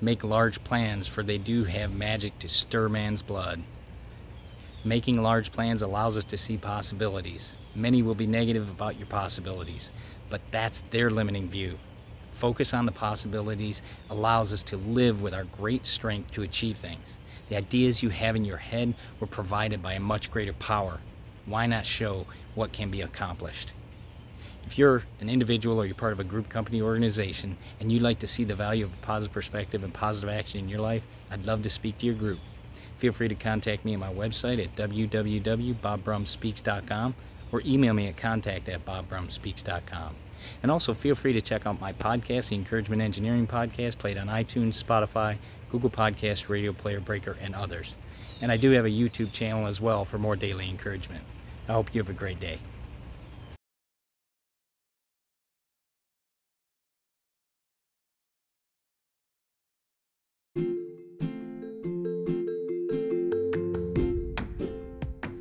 Make large plans, for they do have magic to stir man's blood. Making large plans allows us to see possibilities. Many will be negative about your possibilities, but that's their limiting view. Focus on the possibilities allows us to live with our great strength to achieve things. The ideas you have in your head were provided by a much greater power. Why not show what can be accomplished? If you're an individual or you're part of a group, company, organization, and you'd like to see the value of a positive perspective and positive action in your life, I'd love to speak to your group. Feel free to contact me at my website at www.bobbrumspeaks.com or email me at contact at bobbrumspeaks.com. And also feel free to check out my podcast, the Encouragement Engineering Podcast, played on iTunes, Spotify, Google Podcasts, Radio Player Breaker, and others. And I do have a YouTube channel as well for more daily encouragement. I hope you have a great day.